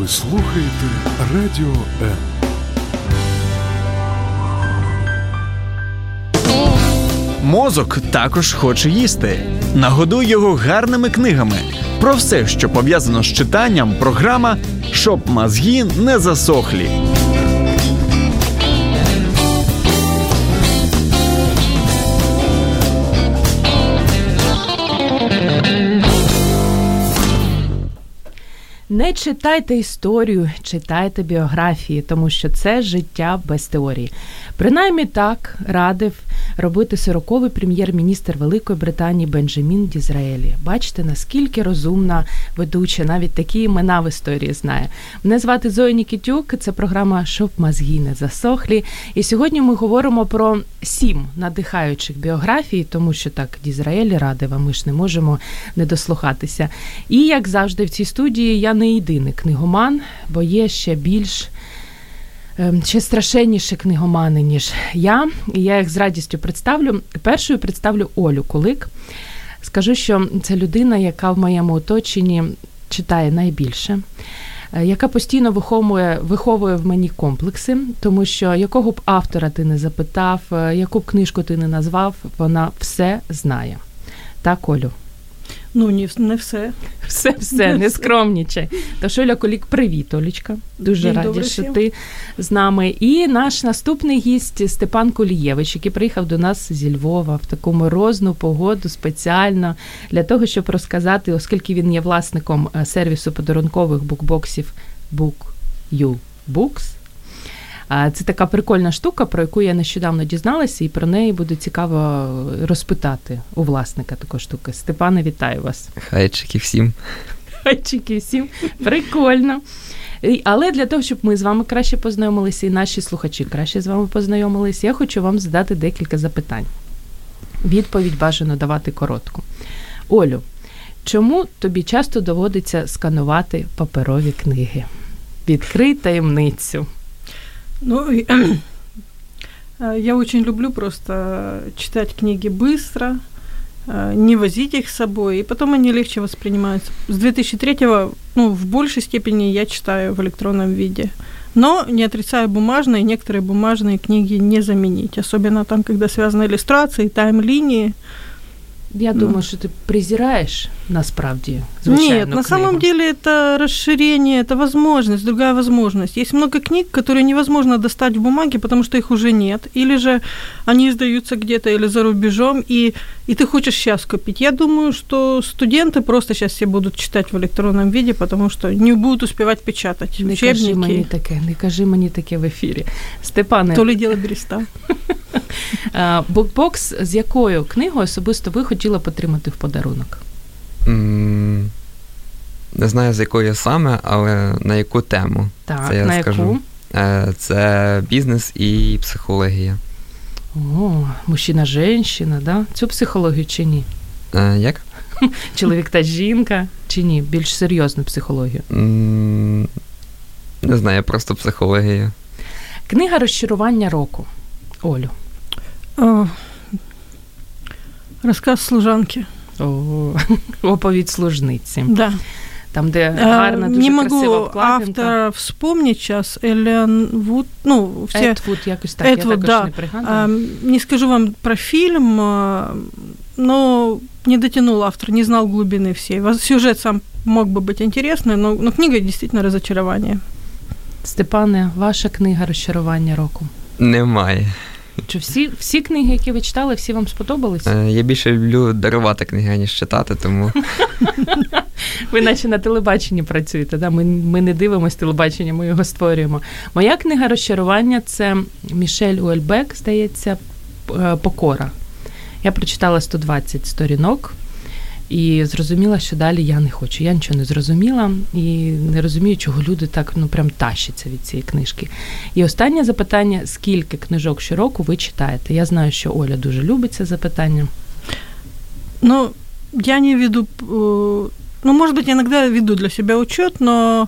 Ви слухаєте Радіо М. Мозок також хоче їсти. Нагодуй його гарними книгами. Про все, що пов'язано з читанням, програма щоб мозги не засохлі. Не читайте історію, читайте біографії, тому що це життя без теорії. Принаймні так радив робити сороковий прем'єр-міністр Великої Британії Бенджамін Дізраелі. Бачите, наскільки розумна ведуча, навіть такі імена в історії знає. Мене звати Зоя Нікітюк. Це програма «Щоб мозги не засохлі. І сьогодні ми говоримо про сім надихаючих біографій, тому що так Дізраелі радив, а ми ж не можемо не дослухатися. І як завжди, в цій студії я не єдиний книгоман, бо є ще більш. Ем, ще страшенніші книгомани, ніж я. І я їх з радістю представлю. Першою представлю Олю Кулик. Скажу, що це людина, яка в моєму оточенні читає найбільше, е, яка постійно виховує виховує в мені комплекси, тому що якого б автора ти не запитав, е, яку б книжку ти не назвав, вона все знає. Так, Олю. Ну, не, не все. Все, все, не скромнічай. Тож, Оля Колік, привіт, Олічка. Дуже День раді, що всім. ти з нами. І наш наступний гість Степан Колієвич, який приїхав до нас зі Львова в таку морозну погоду спеціально для того, щоб розказати, оскільки він є власником е, сервісу подарункових букбоксів Book You Books. Це така прикольна штука, про яку я нещодавно дізналася, і про неї буде цікаво розпитати у власника такої штуки. Степане, вітаю вас. Хайчики всім. Хайчики всім. Прикольно. Але для того, щоб ми з вами краще познайомилися, і наші слухачі краще з вами познайомилися, я хочу вам задати декілька запитань. Відповідь бажано давати коротку. Олю, чому тобі часто доводиться сканувати паперові книги? Відкрий таємницю. Ну, э, я очень люблю просто читать книги быстро, э, не возить их с собой, и потом они легче воспринимаются. С 2003-го, ну, в большей степени я читаю в электронном виде. Но не отрицаю бумажные, некоторые бумажные книги не заменить, особенно там, когда связаны иллюстрации, тайм-линии. Я Ну. думаю, що ти презираєш насправді звичайну Нет, на самом книгу. деле это расширение, это возможность, другая возможность. Есть много книг, которые невозможно достать в бумаге, потому что их уже нет. Или же они издаются где-то или за рубежом, и, и ты хочешь сейчас купить. Я думаю, что студенты просто сейчас все будут читать в электронном виде, потому что не будут успевать печатать Не кажи мені учебники. таке, не кажи мені таке в ефірі. Степане, То ли дело береста. а, букбокс з якою книгою особисто ви хотіли б отримати в подарунок? Не знаю, з якої саме, але на яку тему. Так, Це я на скажу. яку? Е, Це бізнес і психологія. О, мужчина, женщина, да? Цю психологію чи ні? Е, Як? Чоловік та жінка чи ні? Більш серйозну психологію. Не знаю, просто психологія. Книга розчарування року. Олю. О, Рассказ служанки. О, оповідь служниці. Да. Там, де Э, гарна, дуже не красива могу обкладинка. автора вспомнить сейчас. Эллен Вуд, ну, все Едвуд, якось так, я Едвуд, також да. не пригадую. А, не скажу вам про фильм, а, но не дотянул автор, не знал глубины всей. Воз- Сюжет сам мог бы быть интересный, но, но книга действительно разочарование. Степане, ваша книга розчарування року. Немає. Чи всі, всі книги, які ви читали, всі вам сподобались? Е, Я більше люблю дарувати книги, ніж читати, тому Ви наче на телебаченні працюєте, да? ми, ми не дивимося телебачення, ми його створюємо. Моя книга розчарування це Мішель Уельбек, здається, е, Покора. Я прочитала 120 сторінок і зрозуміла, що далі я не хочу. Я нічого не зрозуміла і не розумію, чого люди так ну прям тащаться від цієї книжки. І останнє запитання: скільки книжок щороку ви читаєте? Я знаю, що Оля дуже любить це запитання. Но я не веду, э, ну, может быть, иногда веду для себя учет, но Э,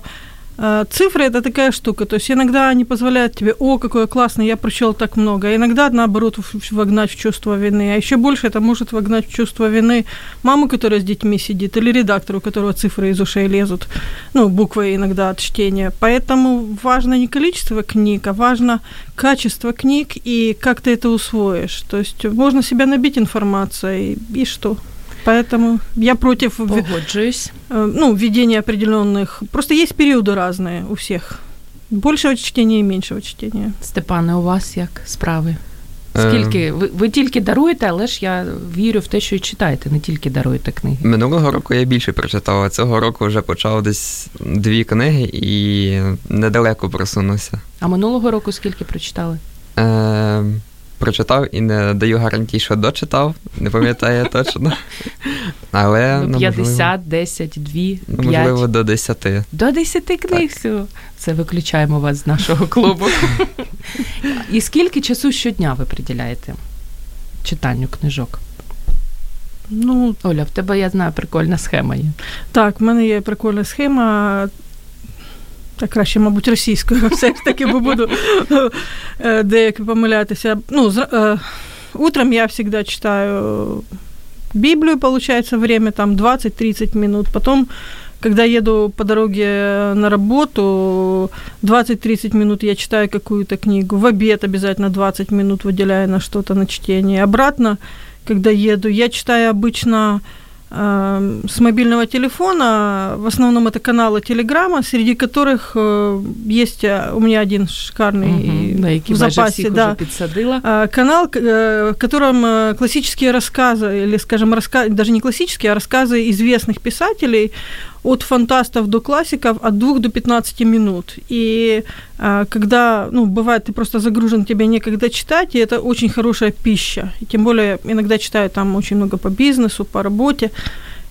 цифры это такая штука, то есть иногда они позволяют тебе, о, какое классно, я прочел так много, а иногда наоборот вогнать в чувство вины, а еще больше это может вогнать в чувство вины маму, которая с детьми сидит, или редактора, у которого цифры из ушей лезут, ну, буквы иногда от чтения. Поэтому важно не количество книг, а важно качество книг и как ты это усвоишь. То есть можно себя набить информацией, и что? Поэтому я против Погоджуюсь. Э, ну, введения определенных. Просто есть периоды разные у всех. Большого чтения і меншого чтения. Степане, у вас як справи? Скільки ви, ви тільки даруєте, але ж я вірю в те, що і читаєте, не тільки даруєте книги. Минулого року я більше прочитав, а цього року вже почав десь дві книги і недалеко просунувся. А минулого року скільки прочитали? Е, прочитав і не даю гарантій, що дочитав, не пам'ятаю точно. Але, ну, 50, ну, 10, 2, 5. Ну, можливо, до 10. До 10 книг. Так. Це виключаємо вас з нашого клубу. І скільки часу щодня ви приділяєте читанню книжок? Ну, Оля, в тебе я знаю прикольна схема є. Так, в мене є прикольна схема. Та краще, мабуть, російською все ж таки, бо буду деякі помилятися. Ну, утром я всегда читаю Библию, получается, время там 20-30 минут. Потом, когда еду по дороге на работу, 20-30 минут я читаю какую-то книгу. В обед обязательно 20 минут выделяю на что-то на чтение. Обратно, когда еду, я читаю обычно с мобильного телефона. В основном это каналы Телеграма, среди которых э, есть э, у меня один шикарный угу, в запасе, да, э, канал, в котором классические рассказы, или, скажем, раска... даже не классические, а рассказы известных писателей от фантастов до классиков от 2 до 15 минут. И а, когда, ну, бывает, ты просто загружен, тебе некогда читать, и это очень хорошая пища. И тем более иногда читаю там очень много по бизнесу, по работе.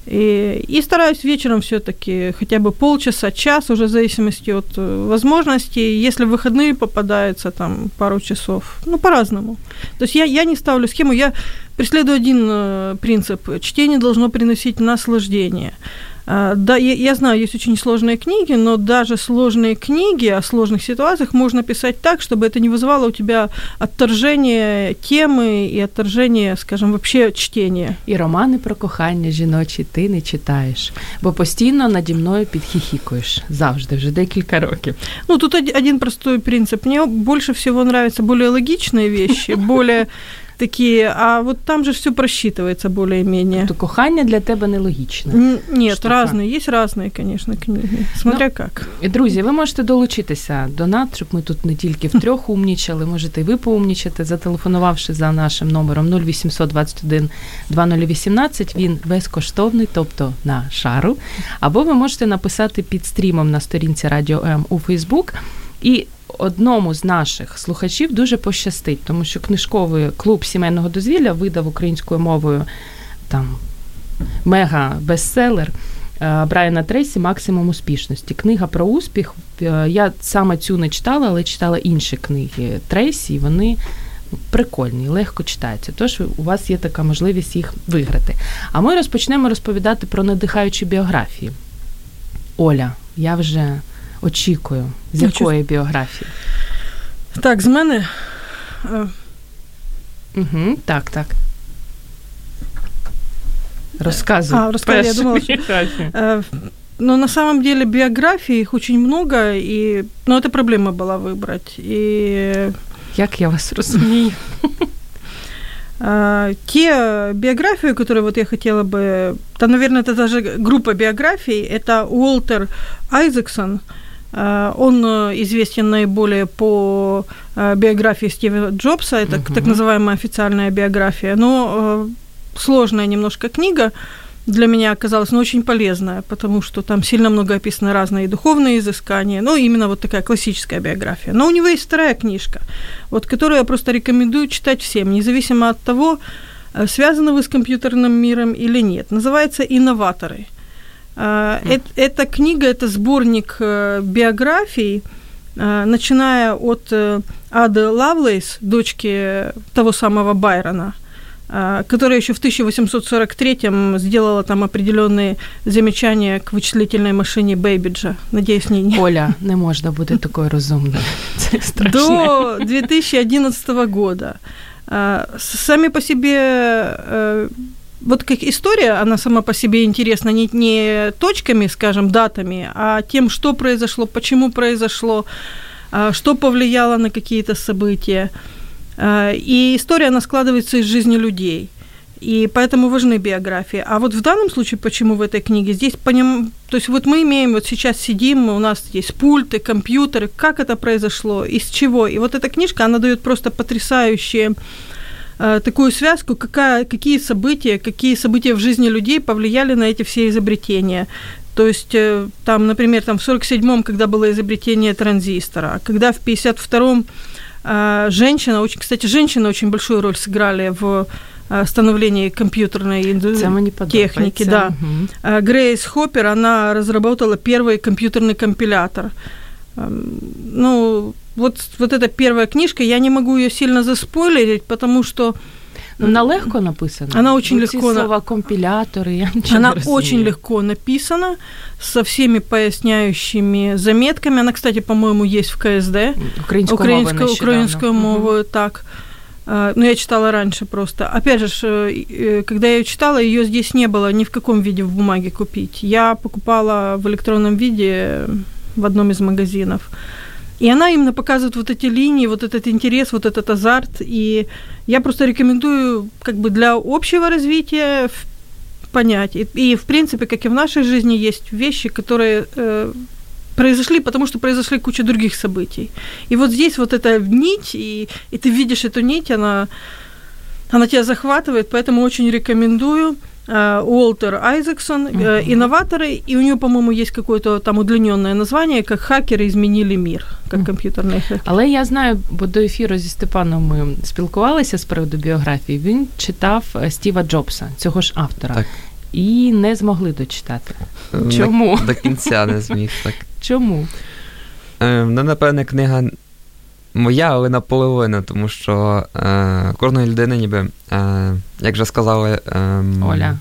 И, и стараюсь вечером все-таки хотя бы полчаса, час, уже в зависимости от э, возможностей. Если в выходные попадается там пару часов, ну, по-разному. То есть я, я не ставлю схему, я преследую один э, принцип. Чтение должно приносить наслаждение. А, да, я, я знаю, есть очень сложные книги, но даже сложные книги о сложных ситуациях можно писать так, чтобы это не вызывало у тебя отторжение темы и отторжение, скажем, вообще чтения. І романи про кохання жіночі ти не читаєш, бо постійно наді мною підхихікуєш. Завжди, вже декілька років. Ну, тут один простой принцип. Мне больше всего нравятся более логичные вещи, более такие, а вот там же все просчитывается более-менее. То кохання для тебе нелогічне. Нет, штука. разные, есть разные, конечно, книги, смотря ну, як. Друзі, ви можете долучитися до нас, щоб ми тут не тільки втрьох умнічали, можете і ви поумнічати, зателефонувавши за нашим номером 0800 21 2018, він безкоштовний, тобто на шару. Або ви можете написати під стрімом на сторінці Радіо М у Фейсбук. І одному з наших слухачів дуже пощастить, тому що книжковий клуб сімейного дозвілля видав українською мовою там мега бестселер е, Брайана Трейсі Максимум успішності. Книга про успіх. Е, я саме цю не читала, але читала інші книги Трейсі, і вони. Прикольні, легко читаються, тож у вас є така можливість їх виграти. А ми розпочнемо розповідати про надихаючі біографії. Оля, я вже очікую? З якої біографії? Так, з мене. Угу, Так, так. Рассказывай. А, рассказывай, я думала, что, э, ну, на самом деле, биографий их очень много, и, ну, это проблема была выбрать. И... Як я вас разумею? Те биографии, которые вот я хотела бы... Да, наверное, это даже группа биографий. Это Уолтер Айзексон – Э, он э, известен наиболее по э, биографии Стива Джобса, это угу. так называемая официальная биография, но сложная немножко книга для меня оказалась, но очень полезная, потому что там сильно много описаны разные духовные изыскания, ну, именно вот такая классическая биография. Но у него есть вторая книжка, вот, которую я просто рекомендую читать всем, независимо от того, связаны вы с компьютерным миром или нет. Называется «Инноваторы». Mm. Эта книга, это сборник э, биографий, э, начиная от э, Ады Лавлейс, дочки того самого Байрона, которая еще в 1843-м сделала там определенные замечания к вычислительной машине Бейбиджа. Надеюсь, не... не... Оля, не можна бути такою розумною. Це страшне. До 2011 года. Сами по себе вот как история, она сама по себе интересна не, не точками, скажем, датами, а тем, что произошло, почему произошло, что повлияло на какие-то события. И история, она складывается из жизни людей. И поэтому важны биографии. А вот в данном случае, почему в этой книге, здесь поним... То есть вот мы имеем, вот сейчас сидим, у нас есть пульты, компьютеры, как это произошло, из чего. И вот эта книжка, она дает просто потрясающие Э, такую связку, какая, какие события, какие события в жизни людей повлияли на эти все изобретения. То есть э, там, например, там в 47-м, когда было изобретение транзистора, когда в 52-м э, женщина, очень, кстати, женщины очень большую роль сыграли в становлении компьютерной техники. Да. Угу. Грейс Хоппер, она разработала первый компьютерный компилятор. Эм, ну, вот, вот эта первая книжка, я не могу ее сильно заспойлерить, потому что ну, она легко написана. Она очень вот легко. слова компиляторы. Я она очень легко написана со всеми поясняющими заметками. Она, кстати, по-моему, есть в КСД. Украинскую, украинскую, украинскую мову, угу. так. А, ну, я читала раньше просто. Опять же, э, когда я ее читала, ее здесь не было ни в каком виде в бумаге купить. Я покупала в электронном виде в одном из магазинов. И она именно показывает вот эти линии, вот этот интерес, вот этот азарт. И я просто рекомендую как бы для общего развития понять. И, и в принципе, как и в нашей жизни, есть вещи, которые э, произошли, потому что произошли куча других событий. И вот здесь вот эта нить, и, и ты видишь эту нить, она, она тебя захватывает, поэтому очень рекомендую. Э, Уолтер Айзексон, uh-huh. инноваторы, и у него, по-моему, есть какое-то там удлиненное название, как хакеры изменили мир, как uh-huh. комп'ютерний хакер. Але я знаю, бо до ефіру зі Степаном ми спілкувалися з приводу біографії. Він читав е, Стіва Джобса, цього ж автора, так. і не змогли дочитати. Чому? До кінця не зміг так. Чому? Е, ну, напевне, книга моя, але наполовину, тому що е, кожної людини, ніби, е, як вже сказали е, Оля,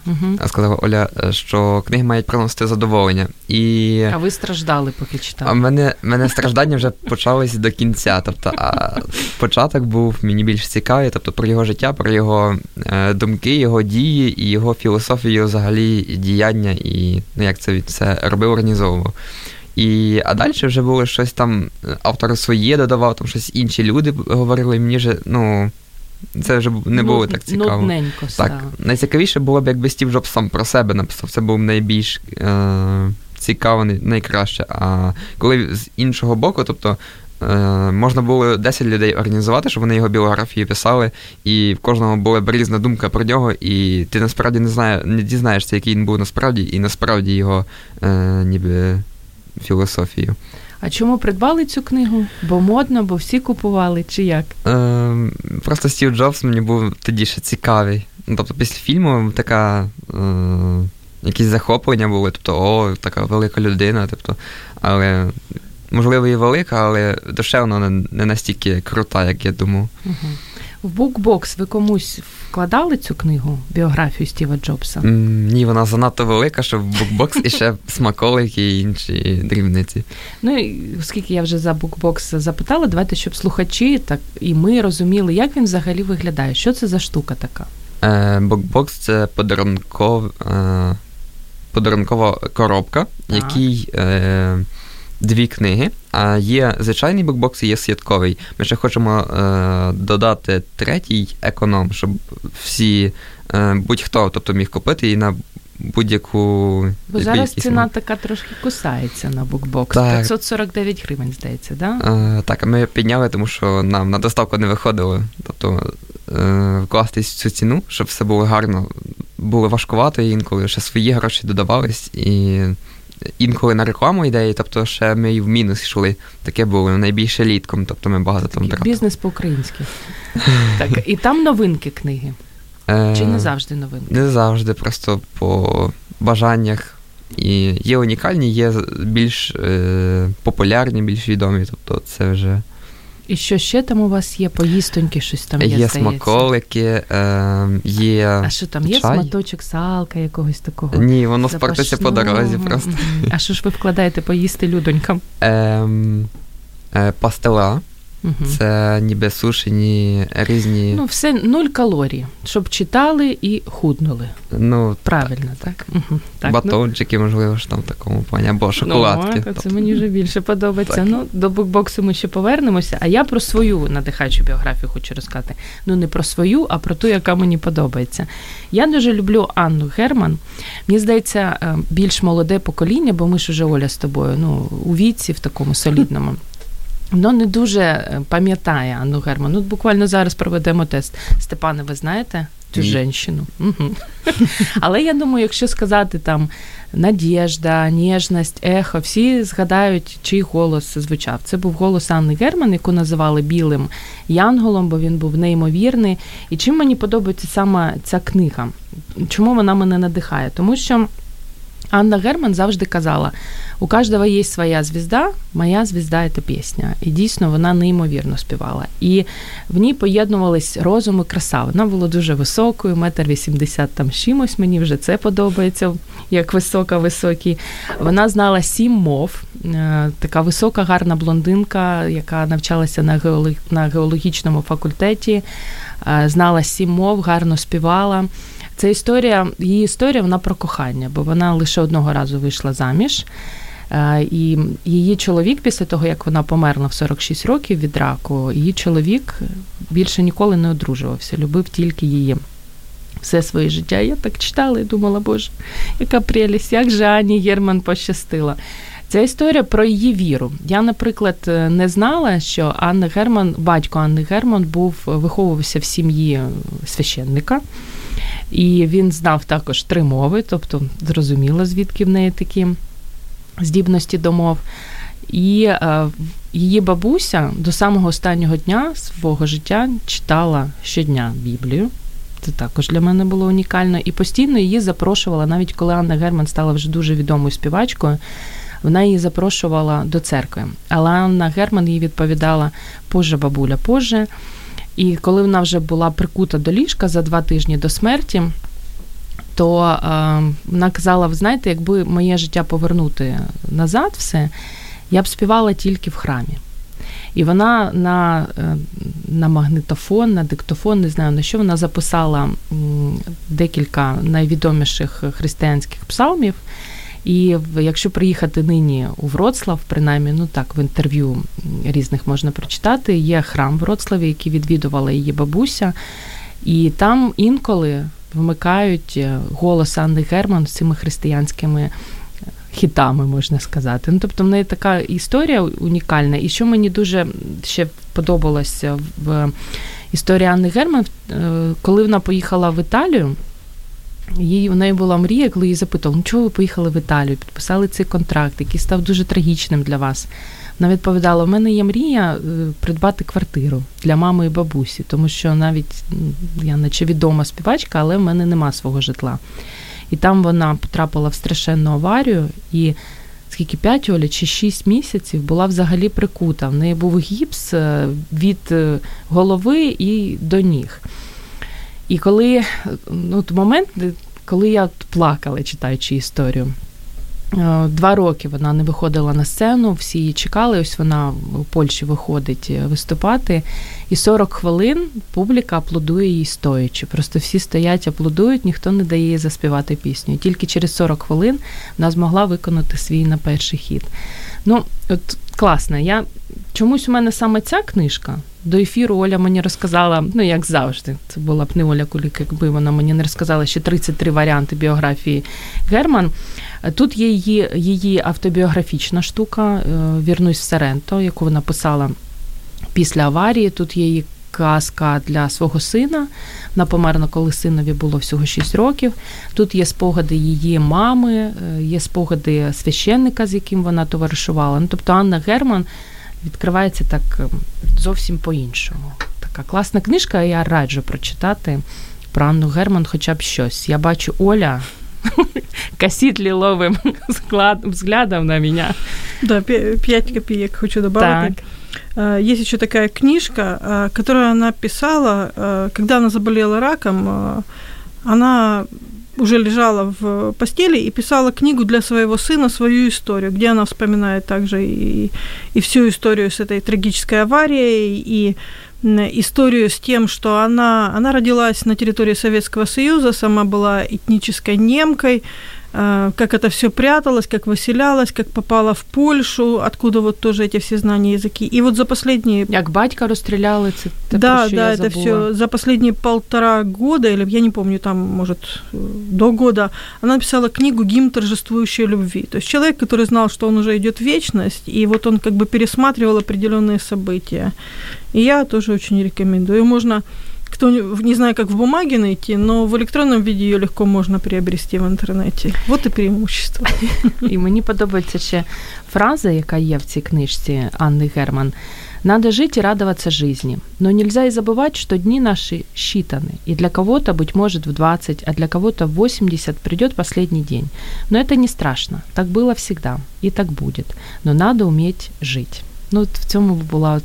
сказала Оля, що книги мають приносити задоволення. І... А ви страждали, поки читали? А мене мене страждання вже почались до кінця. Тобто, а початок був мені більш цікавий, тобто про його життя, про його е, думки, його дії і його філософію взагалі діяння, і ну, як це все робив, організовував. І, А далі вже було щось там, автор своє додавав, там щось інші люди говорили, і мені вже, ну. Це вже не було так цікаво. Нудненько Так, найцікавіше було б, якби Стів Джобс сам про себе написав. Це був найбільш е- цікаво, найкраще. А коли з іншого боку, тобто е- можна було 10 людей організувати, щоб вони його біографії писали, і в кожного була б різна думка про нього, і ти насправді не знає, не дізнаєшся, який він був насправді, і насправді його е- ніби філософію. А чому придбали цю книгу? Бо модно, бо всі купували, чи як? Е, Просто Стів Джобс мені був тоді ще цікавий. Ну, тобто, після фільму така. Е, якісь захоплення були, тобто, о, така велика людина. тобто, Але, можливо, і велика, але душевно не настільки крута, як я думав. Угу. В букбокс ви комусь вкладали цю книгу, біографію Стіва Джобса? Mm, ні, вона занадто велика, щоб букбокс і ще смаколики і інші дрібниці. Ну і оскільки я вже за букбокс запитала, давайте, щоб слухачі так і ми розуміли, як він взагалі виглядає. Що це за штука така? Е, Букбокс це подарунков, е, подарункова коробка, який. Е, дві книги. А є звичайний букбокс і є святковий. Ми ще хочемо е, додати третій економ, щоб всі е, будь-хто тобто, міг купити і на будь-яку. Бо зараз ціна така трошки кусається на букбокс. Так. 549 гривень, здається, да? Е, так, ми підняли, тому що нам на доставку не виходило. Тобто е, вкластись в цю ціну, щоб все було гарно. Було важкувато інколи, ще свої гроші додавались і інколи на рекламу ідеї, тобто ще ми і в мінус йшли. Таке було найбільше літком, тобто ми багато там тратили. Бізнес по-українськи. Так, І там новинки книги. Чи не завжди новинки? Не завжди, просто по бажаннях. І є унікальні, є більш е, популярні, більш відомі. Тобто це вже. І що ще там у вас є? Поїстоньки, щось там є, Є здається. смаколики, е, є. А що там є чай? сматочок салка якогось такого? Ні, воно спортиться по дорозі просто. А що ж ви вкладаєте поїсти людонькам? Е, е, пастила. Мгм. Це ніби сушені різні. Ну, все нуль калорій, щоб читали і худнули. Ну, Правильно, так? Мгм. так ну, батончики, можливо, ж там в такому плані, або шоколадки. Ну, це мені вже більше подобається. Так. Ну, до букбоксу ми ще повернемося. А я про свою надихаючу біографію хочу розказати. Ну, не про свою, а про ту, яка мені подобається. Я дуже люблю Анну Герман. Мені здається, е, більш молоде покоління, бо ми ж уже Оля з тобою, ну, у віці в такому солідному. Воно не дуже е, пам'ятає Анну Герман. Ну, буквально зараз проведемо тест. Степане, ви знаєте цю? Угу. Але я думаю, якщо сказати там Надєжда, ніжність, ехо, всі згадають, чий голос звучав. Це був голос Анни Герман, яку називали білим янголом, бо він був неймовірний. І чим мені подобається саме ця книга? Чому вона мене надихає? Тому що. Анна Герман завжди казала: у кожного є своя звізда, моя звізда це пісня. І дійсно вона неймовірно співала. І в ній поєднувались розум і краса. Вона була дуже високою, метр вісімдесят там чимось. Мені вже це подобається, як висока, високий. Вона знала сім мов. Е, Така висока, гарна блондинка, яка навчалася на на геологічному факультеті, е, знала сім мов, гарно співала. Це історія, її історія вона про кохання, бо вона лише одного разу вийшла заміж. Е, І її чоловік, після того, як вона померла в 46 років від раку, її чоловік більше ніколи не одружувався, любив тільки її. Все своє життя. Я так читала і думала, боже, яка прелість, як же Ані Єрман пощастила. Ця історія про її віру. Я, наприклад, не знала, що Анна Герман, батько Анни Герман, був виховувався в сім'ї священника. І він знав також три мови, тобто зрозуміло, звідки в неї такі здібності до мов. І е, її бабуся до самого останнього дня свого життя читала щодня Біблію. Це також для мене було унікально. І постійно її запрошувала, навіть коли Анна Герман стала вже дуже відомою співачкою, вона її запрошувала до церкви. Але Анна Герман їй відповідала: Позже, бабуля, позже. І коли вона вже була прикута до ліжка за два тижні до смерті, то е, вона казала: ви знаєте, якби моє життя повернути назад, все, я б співала тільки в храмі. І вона на е, на магнитофон, на диктофон, не знаю на що, вона записала декілька найвідоміших християнських псалмів. І якщо приїхати нині у Вроцлав, принаймні, ну так, в інтерв'ю різних можна прочитати, є храм в Вроцлаві, який відвідувала її бабуся, і там інколи вмикають голос Анни Герман з цими християнськими хітами, можна сказати. Ну, тобто, в неї така історія унікальна. І що мені дуже ще подобалося в історії Анни Герман, коли вона поїхала в Італію. Їй у неї була мрія, коли її запитували, ну чого ви поїхали в Італію, підписали цей контракт, який став дуже трагічним для вас. Вона відповідала: у мене є мрія придбати квартиру для мами і бабусі, тому що навіть я наче відома співачка, але в мене нема свого житла. І там вона потрапила в страшенну аварію, і скільки 5 Оля чи 6 місяців була взагалі прикута. В неї був гіпс від голови і до ніг. І коли ну, момент, коли я плакала, читаючи історію, два роки вона не виходила на сцену, всі її чекали. Ось вона у Польщі виходить виступати, і 40 хвилин публіка аплодує їй стоячи. Просто всі стоять, аплодують, ніхто не дає їй заспівати пісню. І тільки через 40 хвилин вона змогла виконати свій на перший хід. Ну, от класно. Я чомусь у мене саме ця книжка. До ефіру Оля мені розказала, ну як завжди, це була б не Оля Кулік, якби вона мені не розказала ще 33 варіанти біографії Герман. Тут є її її автобіографічна штука Вірнусь в Саренто, яку вона писала після аварії. Тут є її казка для свого сина. Вона померла, коли синові було всього 6 років. Тут є спогади її мами, є спогади священника, з яким вона товаришувала. Ну, тобто Анна Герман відкривається так зовсім по-іншому. Така класна книжка, я раджу прочитати про Анну Герман хоча б щось. Я бачу Оля косит лиловым взглядом на меня. Да, 5 копеек хочу добавить. Так. Э, есть еще такая книжка, э, которую она писала, э, когда она заболела раком, она Уже лежала в постели и писала книгу для своего сына, свою историю, где она вспоминает также и, и всю историю с этой трагической аварией, и историю с тем, что она, она родилась на территории Советского Союза, сама была этнической немкой, как это все пряталось, как выселялось, как попало в Польшу, откуда вот тоже эти все знания языки. И вот за последние... Як батька розстріляли, це Да, про да, это забула. все за последние полтора года, или я не помню, там, может, э, до года, она написала книгу «Гимн торжествующей любви». То есть человек, который знал, что он уже идет в вечность, и вот он как бы пересматривал определенные события. И я тоже очень рекомендую. Можно кто не- не знаю, как в бумаге найти, но в электронном виде ее легко можно приобрести в интернете. Вот и преимущество. І мені подобається ще фраза, яка є в цій книжці Анни Герман. Надо жить и радоваться жизни. Но нельзя и забывать, что дни наши считаны. И для кого-то, быть может, в 20, а для кого-то в 80 придет последний день. Но это не страшно. Так было всегда. И так будет. Но надо уметь жить. Ну, от в цьому була,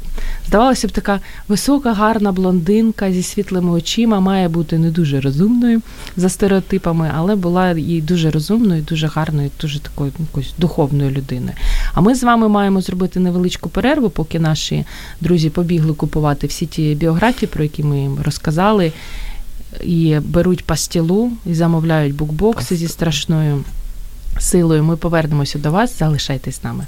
здавалося б, така висока, гарна блондинка зі світлими очима, має бути не дуже розумною за стереотипами, але була і дуже розумною, дуже гарною, дуже такою якоюсь духовною людиною. А ми з вами маємо зробити невеличку перерву, поки наші друзі побігли купувати всі ті біографії, про які ми їм розказали, і беруть пастілу і замовляють букбокси зі страшною силою. Ми повернемося до вас. Залишайтесь з нами.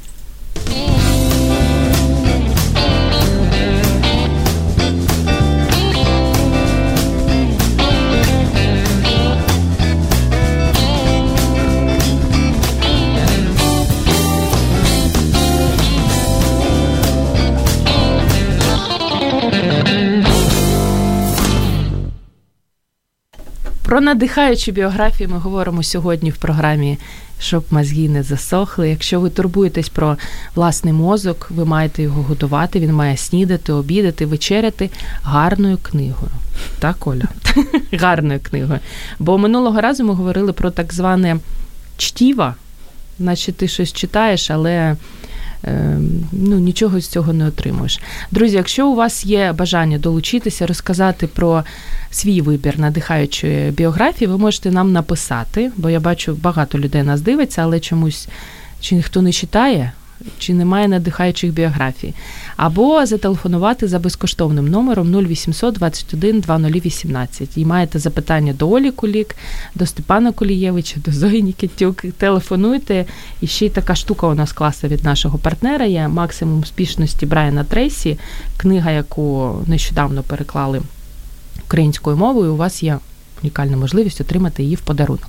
Про надихаючі біографії ми говоримо сьогодні в програмі щоб мозги не засохли. Якщо ви турбуєтесь про власний мозок, ви маєте його готувати, він має снідати, обідати, вечеряти гарною книгою. Так, Оля? гарною книгою. Бо минулого разу ми говорили про так зване чтіва, наче ти щось читаєш, але ну, нічого з цього не отримуєш. Друзі, якщо у вас є бажання долучитися, розказати про свій вибір надихаючої біографії, ви можете нам написати, бо я бачу, багато людей нас дивиться, але чомусь чи ніхто не читає, чи немає надихаючих біографій. Або зателефонувати за безкоштовним номером 0800 21 2018. І маєте запитання до Олі Кулік, до Степана Кулієвича, до Зої Нікітюк. Телефонуйте. І ще й така штука у нас класна від нашого партнера є максимум успішності Брайана Трейсі, книга, яку нещодавно переклали українською мовою. У вас є унікальна можливість отримати її в подарунок.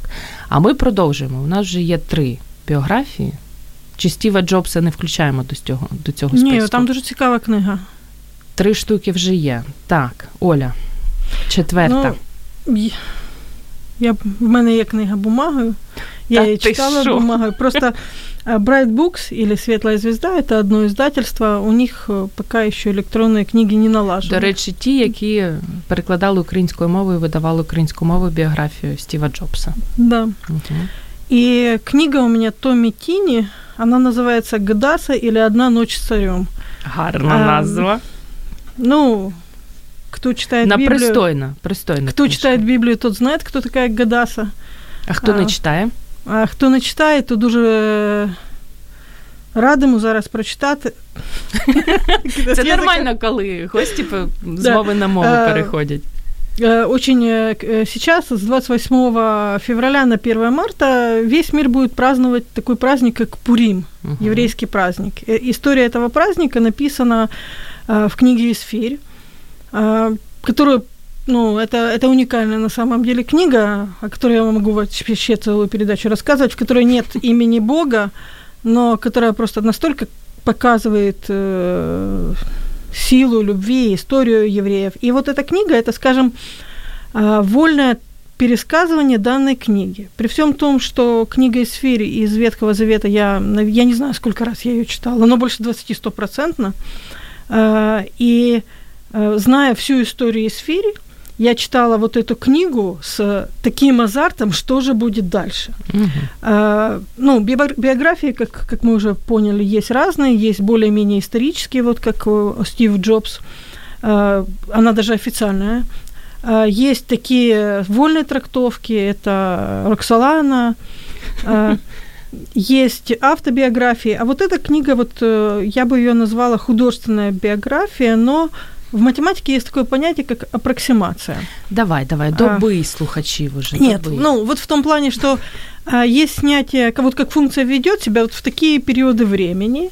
А ми продовжуємо. У нас вже є три біографії. Чи Стіва Джобса не включаємо до цього до цього списку? Ні, там дуже цікава книга. Три штуки вже є. Так, Оля. Четверта. Ну, й- я, в мене є книга бумагою. Я Та її ти читала що? бумагою. Просто а, Bright Books или Светлая звезда это одно издательство. У них э, пока еще электронные книги не налажены. До речі, ті, які перекладали українською мовою, видавали українською мовою біографію Стіва Джобса. Да. Угу. И книга у меня Томми Тини, она называется «Гадаса» или «Одна ночь с царем». Гарна А, назва. Ну, кто читает На Библию... пристойна, пристойна. Кто книжка. читает Библию, тот знает, кто такая Гадаса. А хто не А. читає? А хто не читає, то дуже е, радимо зараз прочитати. Це нормально, коли гості по- з Да. мови на мову Е, переходять. Э, Очень э, э, сейчас, с 28 февраля на 1 марта, весь мир будет праздновать такой праздник, как Пурим, Мгм. еврейский праздник. История этого праздника написана в книге «Исфирь», которую ну, это, это уникальная на самом деле книга, о которой я вам могу вообще целую передачу рассказывать, в которой нет имени Бога, но которая просто настолько показывает э, силу любви, историю евреев. И вот эта книга, это, скажем, а, вольное пересказывание данной книги. При всем том, что книга Исфирь из Ветхого Завета, я, я не знаю, сколько раз я ее читала, но больше 20 стопроцентно. А, И а, зная всю историю Исфири, я читала вот эту книгу с таким азартом, что же будет дальше. Угу. А, ну, биографии, как, как мы уже поняли, есть разные, есть более-менее исторические, вот как Стив Джобс, а, она даже официальная. А, есть такие вольные трактовки, это Роксолана, а, есть автобиографии, а вот эта книга, вот э, я бы ее назвала художественная биография, но в математике есть такое понятие, как аппроксимация. Давай, давай, добый а, слухачи уже. Нет, добый. ну вот в том плане, что а, есть снятие, вот как функция ведет себя вот в такие периоды времени,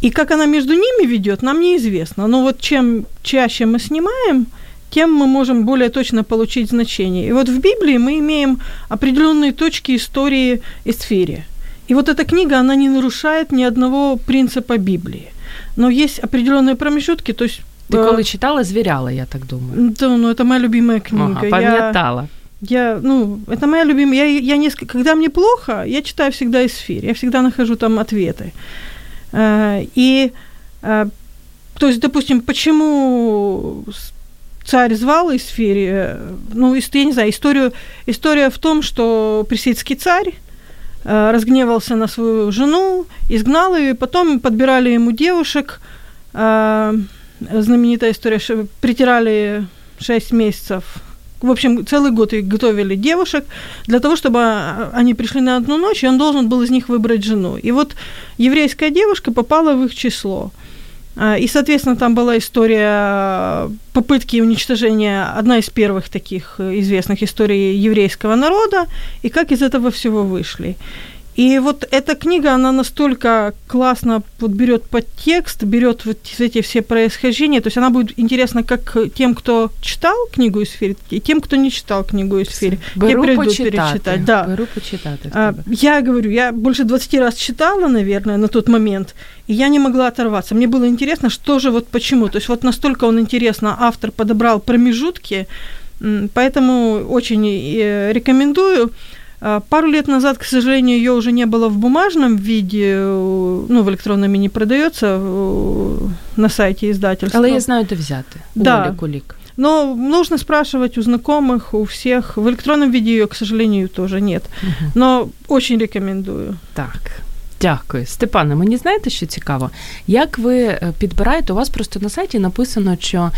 и как она между ними ведет, нам неизвестно. Но вот чем чаще мы снимаем, тем мы можем более точно получить значение. И вот в Библии мы имеем определенные точки истории Эсфири. И вот эта книга, она не нарушает ни одного принципа Библии. Но есть определенные промежутки, то есть Ти коли читала, звіряла, я так думаю. Да, ну это моя любимая книга. Ага, пам'ятала. Я, ну, это моя любимая. Я, я несколько, когда мне плохо, я читаю всегда эсфирь. Я всегда нахожу там ответы. Э, и, э, то есть, допустим, почему царь звал эсфирь? Ну, я не знаю, историю, история в том, что пресидский царь э, разгневался на свою жену, изгнал ее, и потом подбирали ему девушек, знаменитая история, что притирали 6 месяцев. В общем, целый год их готовили девушек для того, чтобы они пришли на одну ночь, и он должен был из них выбрать жену. И вот еврейская девушка попала в их число. А, и, соответственно, там была история попытки уничтожения, одна из первых таких известных историй еврейского народа, и как из этого всего вышли. И вот эта книга, она настолько классно вот берет подтекст, берет вот эти все происхождения, то есть она будет интересна как тем, кто читал книгу из Фири, и тем, кто не читал книгу из. Беру я почитати. перечитать. Да. Беру почитать. А, я говорю, я больше 20 раз читала, наверное, на тот момент, и я не могла оторваться. Мне было интересно, что же вот почему. То есть вот настолько он интересно, автор подобрал промежутки, поэтому очень э, рекомендую. А, пару лет назад, к сожалению, ее уже не было в бумажном виде, ну, в электронном не продается на сайте издательства. Але я знаю, де взяти. Да. Оля Кулик. Но нужно спрашивать у знакомых, у всех. В электронном виде ее, к сожалению, тоже нет. Угу. Но очень рекомендую. Так. Дякую, Степане. Мені знаєте, що цікаво? Як ви підбираєте? У вас просто на сайті написано, що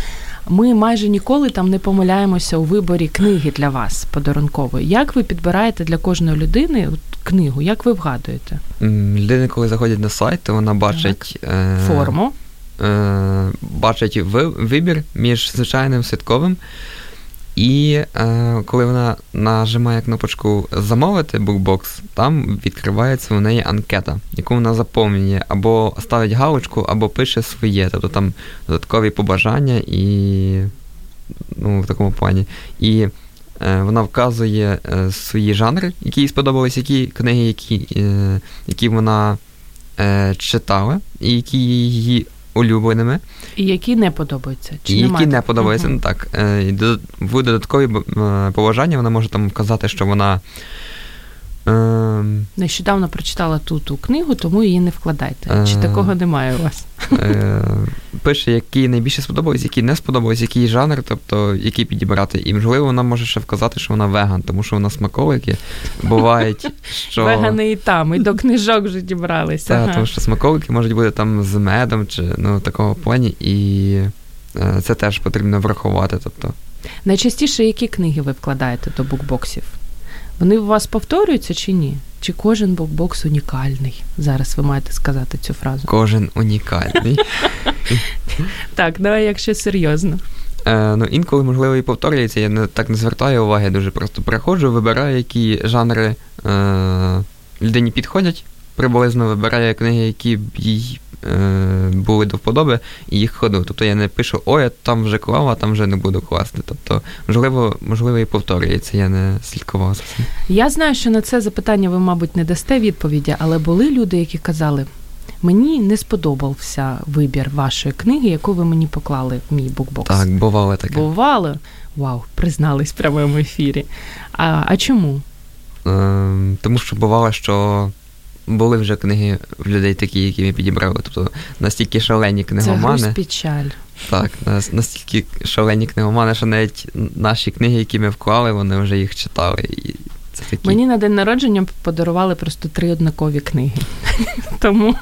ми майже ніколи там не помиляємося у виборі книги для вас подарункової. Як ви підбираєте для кожної людини книгу? Як ви вгадуєте? Людина, коли заходять на сайт, то вона бачить е- форму, е- бачить вибір між звичайним святковим. І е, коли вона нажимає кнопочку Замовити букбокс, там відкривається у неї анкета, яку вона заповнює, або ставить галочку, або пише своє, тобто там додаткові побажання і ну, в такому плані. І е, вона вказує е, свої жанри, які їй сподобались, які книги, які е, які вона е, читала, і які її улюбленими. І які не подобаються. Чи і які не подобаються. Uh-huh. Ну так. Е, в додаткові е, поважання вона може там вказати, що вона. Ем, Нещодавно прочитала ту ту книгу, тому її не вкладайте. Чи е, такого немає у вас? Пише, які найбільше сподобались, які не сподобались, який жанр, тобто який підібрати. І можливо, вона може ще вказати, що вона веган, тому що вона смаколики. Бувають, що. Вегани і там, і до книжок вже дібралися. Так, ага. тому що смаколики можуть бути там з медом чи ну, такого плані, і це теж потрібно врахувати. Тобто. Найчастіше які книги ви вкладаєте до букбоксів? Вони у вас повторюються чи ні? Чи кожен бокбокс унікальний? Зараз ви маєте сказати цю фразу. Кожен унікальний. Так, давай, якщо серйозно. Е, Ну, інколи, можливо, і повторюється. Я не так не звертаю уваги, дуже просто приходжу, вибираю, які жанри е, людині підходять. Приблизно вибираю книги, які їй були до вподоби і їх ходив. Тобто я не пишу, о, я там вже клав, а там вже не буду класти. Тобто, можливо, можливо, і повторюється, я не слідкував за цим. Я знаю, що на це запитання ви, мабуть, не дасте відповіді, але були люди, які казали. Мені не сподобався вибір вашої книги, яку ви мені поклали в мій букбокс. Так, бувало таке. Бувало? Вау, признались в прямому ефірі. А а чому? Е, Тому що бувало, що були вже книги в людей такі, які ми підібрали. Тобто настільки шалені книгомани. Це печаль. Так, настільки шалені книгомани, що навіть наші книги, які ми вклали, вони вже їх читали. І це такі... Мені на день народження подарували просто три однакові книги. Тому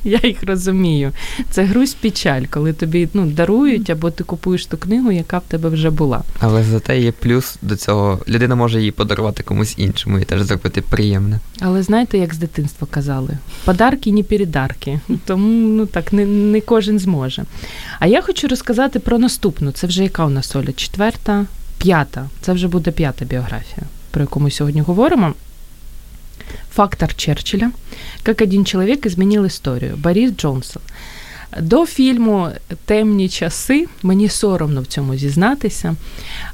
я їх розумію. Це грусть печаль, коли тобі ну, дарують, або ти купуєш ту книгу, яка в тебе вже була. Але зате є плюс до цього. Людина може її подарувати комусь іншому і теж зробити приємне. Але знаєте, як з дитинства казали? Подарки не передарки. Тому ну так не, не кожен зможе. А я хочу розказати про наступну. Це вже яка у нас Оля? Четверта, п'ята. Це вже буде п'ята біографія, про яку ми сьогодні говоримо. Фактор Черчилля, як один чоловік змінив історію. Борис Джонсон. До фільму Темні часи мені соромно в цьому зізнатися,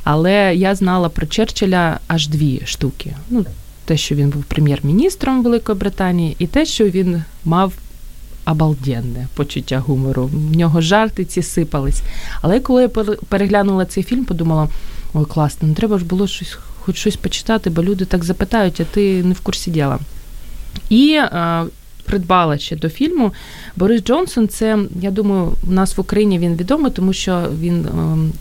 але я знала про Черчилля аж дві штуки. Ну, те, що він був прем'єр-міністром Великої Британії, і те, що він мав обалденне почуття гумору. В нього жарти ці сипались. Але коли я переглянула цей фільм, подумала: ой, класно, ну треба ж було щось хоч щось почитати, бо люди так запитають, а ти не в курсі діла. І е, придбала ще до фільму. Борис Джонсон, це, я думаю, у нас в Україні він відомий, тому що він е,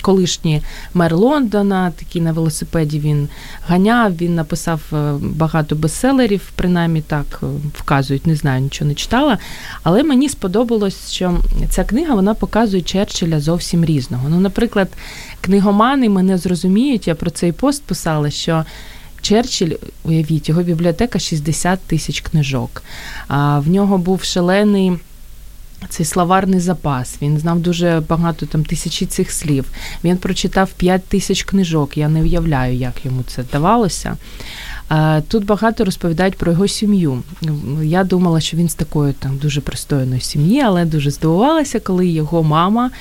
колишній мер Лондона, такий на велосипеді він ганяв, він написав е, багато бестселерів, принаймні так вказують, не знаю, нічого не читала. Але мені сподобалось, що ця книга вона показує Черчилля зовсім різного. Ну, наприклад, книгомани мене зрозуміють, я про цей пост писала, що. Черчилль, уявіть, його бібліотека 60 тисяч книжок. А в нього був шалений. Цей словарний запас, він знав дуже багато там тисячі цих слів. Він прочитав 5 тисяч книжок. Я не уявляю, як йому це давалося. Тут багато розповідають про його сім'ю. Я думала, що він з такої там дуже пристойної сім'ї, але дуже здивувалася, коли його мама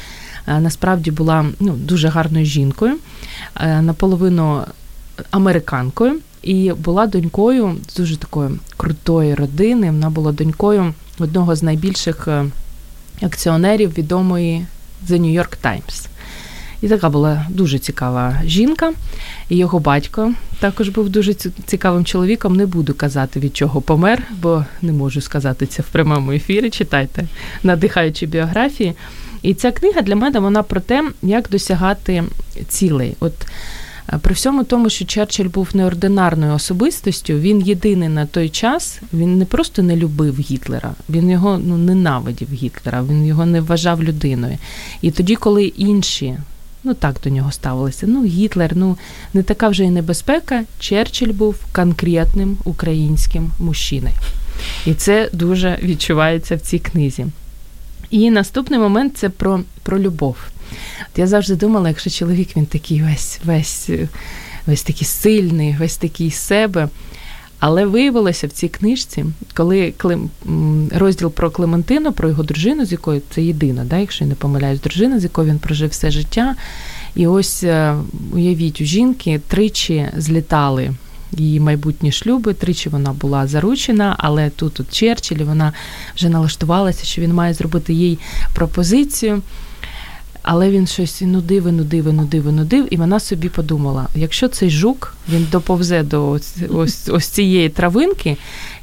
насправді була ну, дуже гарною жінкою, наполовину американкою і була донькою дуже такої крутої родини. Вона була донькою одного з найбільших е, акціонерів відомої The New York Times. І така була дуже цікава жінка. І його батько також був дуже цікавим чоловіком. Не буду казати, від чого помер, бо не можу сказати це в прямому ефірі. Читайте, надихаючи біографії. І ця книга для мене вона про те, як досягати цілей. От при всьому тому, що Черчилль був неординарною особистостю, він єдиний на той час він не просто не любив Гітлера, він його ну ненавидів Гітлера, він його не вважав людиною. І тоді, коли інші. Ну, так до нього ставилися. Ну, Гітлер, ну не така вже і небезпека. Черчилль був конкретним українським мужчиною. І це дуже відчувається в цій книзі. І наступний момент це про, про любов. От Я завжди думала, якщо чоловік він такий весь, весь, весь такий сильний, весь такий себе. Але виявилося в цій книжці, коли Клим, розділ про Клементину, про його дружину, з якою це єдина, да, якщо я не помиляюсь, дружина, з якою він прожив все життя. І ось е, уявіть, у жінки тричі злітали її майбутні шлюби, тричі вона була заручена, але тут у Черчиллі вона вже налаштувалася, що він має зробити їй пропозицію. Але він щось нудив, і нудив, і нудив, і нудив, і вона собі подумала: якщо цей жук він доповзе до ось, ось, ось цієї травинки,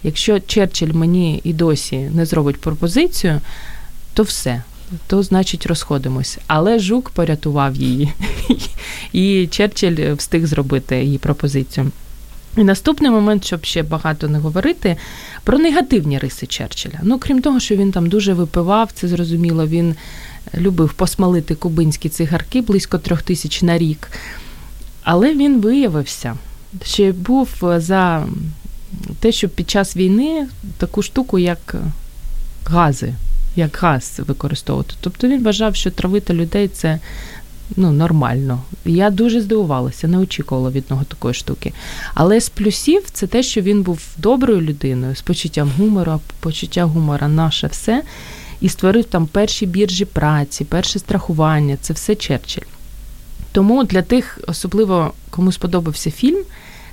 якщо Черчилль мені і досі не зробить пропозицію, то все. То, значить, розходимось. Але жук порятував її, і Черчилль встиг зробити її пропозицію. І наступний момент, щоб ще багато не говорити, про негативні риси Черчилля. Ну, крім того, що він там дуже випивав, це зрозуміло, він любив посмалити кубинські цигарки близько трьох тисяч на рік. Але він виявився, що був за те, що під час війни таку штуку, як гази, як газ використовувати. Тобто він вважав, що травити людей це ну, нормально. Я дуже здивувалася, не очікувала від нього такої штуки. Але з плюсів це те, що він був доброю людиною, з почуттям гумору, почуття гумора наше все і створив там перші біржі праці, перше страхування це все Черчилль. Тому для тих, особливо кому сподобався фільм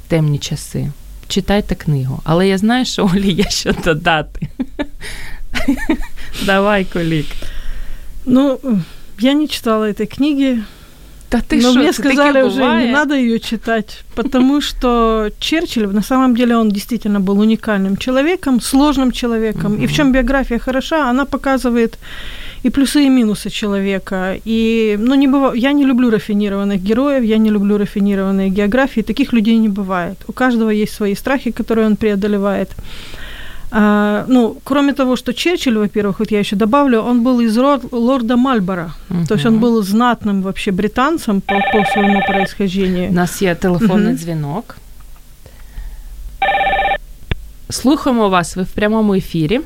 Темні часи, читайте книгу. Але я знаю, що Олі є що додати. Давай, колік. Ну, я не читала этой книги. Да ты Но шо, мне сказали уже, бывает? не надо ее читать, потому что Черчилль, на самом деле, он действительно был уникальным человеком, сложным человеком. И в чем биография хороша, она показывает и плюсы, и минусы человека. И, ну, не быва... Я не люблю рафинированных героев, я не люблю рафинированные географии, таких людей не бывает. У каждого есть свои страхи, которые он преодолевает. А, ну, кроме того, что Черчилль, во-первых, вот я еще добавлю, он был из род лорда Мальборо. То есть он был знатным вообще британцем по, по своему происхождению. У нас є телефонний Мгм. дзвінок. Слухаємо вас, ви в прямому ефірі.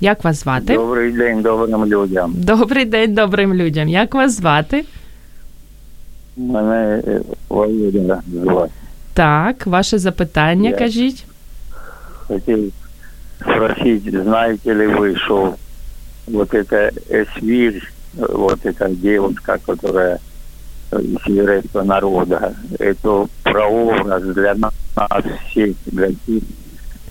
Як вас звати? Добрий день добрим людям. Добрий день добрим людям. Як вас звати? Мене е, Володя звати. Так, ваше запитання, Я. кажіть. Хотів спросить, знаете ли вы, что вот эта Эсвирь, вот эта девушка, которая из еврейского народа, это прообраз для нас всех, для всех,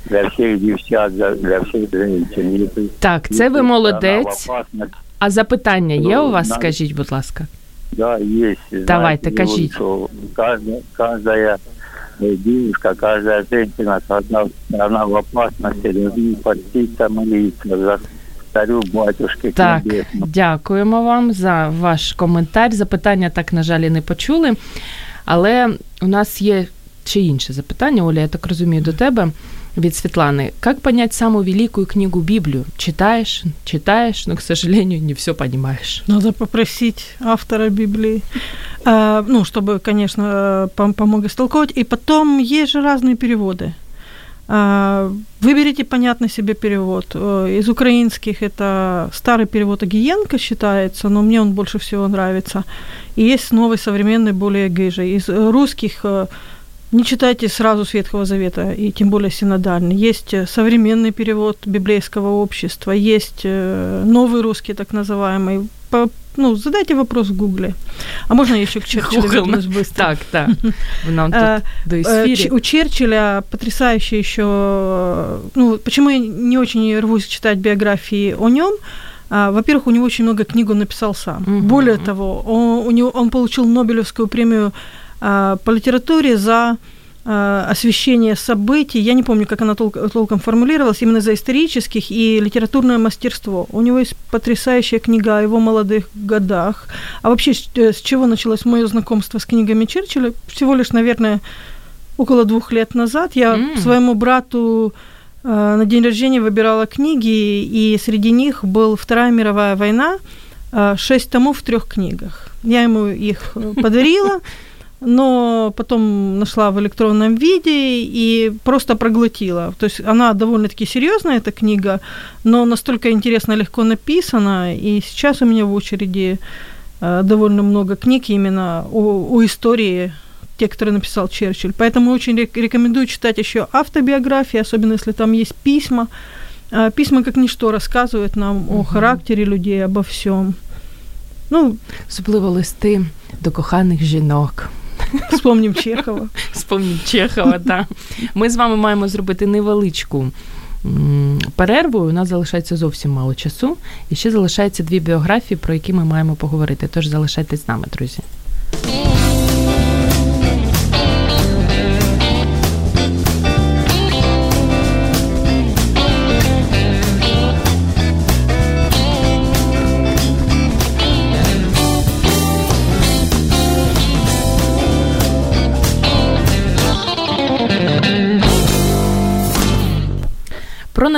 для всех девчат, для, для всех женщин. Если- Так, це ви если молодець. она в опасности, А запитання є у вас? Знаю. Скажіть, будь ласка. Да, есть. Давайте, Знаете ли вы, девушка, каждая женщина, должна, она в опасности, должны поститься, молиться за царю батюшки Так, небесному. дякуємо вам за ваш коментар. Запитання так, на жаль, не почули. Але у нас є ще інше запитання, Оля, я так розумію, до тебе від Світлани. Как понять самую великую книгу Библию? Читаешь, читаешь, но, к сожалению, не все понимаешь. Надо попросить автора Библии, а, ну, чтобы, конечно, пом- помог истолковать. И потом есть же разные переводы. А, Выберите понятный себе перевод. Э, Из украинских это старый перевод Агиенко считается, но мне он больше всего нравится. И есть новый современный, более гыжий. Из э, русских э, не читайте сразу с Ветхого Завета, и тем более синодальный. Есть э, современный перевод библейского общества, есть э, новый русский, так называемый. По- ну, задайте вопрос в Гугле. А можно я еще к Черчиллю вернусь быстро? Так, так. Нам тут Э, до эфире. У Черчилля потрясающе еще, ну, почему я не очень рвусь читать биографии о нем. А, Во-первых, у него очень много книг он написал сам. Более того, он, у него, он получил Нобелевскую премию по литературе за а, освещение событий. Я не помню, как она тол- толком формулировалась, именно за исторических и литературное мастерство. У него есть потрясающая книга о его молодых годах. А вообще, с э, чего началось мое знакомство с книгами Черчилля? Всего лишь, наверное, около двух лет назад я М. своему брату э, на день рождения выбирала книги, и среди них был Вторая мировая война, э, шесть томов в трех книгах. Я ему их подарила, но потом нашла в электронном виде и просто проглотила. То есть она довольно-таки серьезная, эта книга, но настолько интересно, легко написана, и сейчас у меня в очереди э, довольно много книг именно о, о истории те, которые написал Черчилль. Поэтому очень рек- рекомендую читать еще автобиографии, особенно если там есть письма. А, Письма, как ничто, рассказывают нам о характере людей, обо всем. Ну, Особливо листи до коханих жінок. вспомним Чехова. Вспомнім Чехова, так. Ми з вами маємо зробити невеличку перерву. У нас залишається зовсім мало часу. І ще залишається дві біографії, про які ми маємо поговорити. Тож залишайтесь з нами, друзі.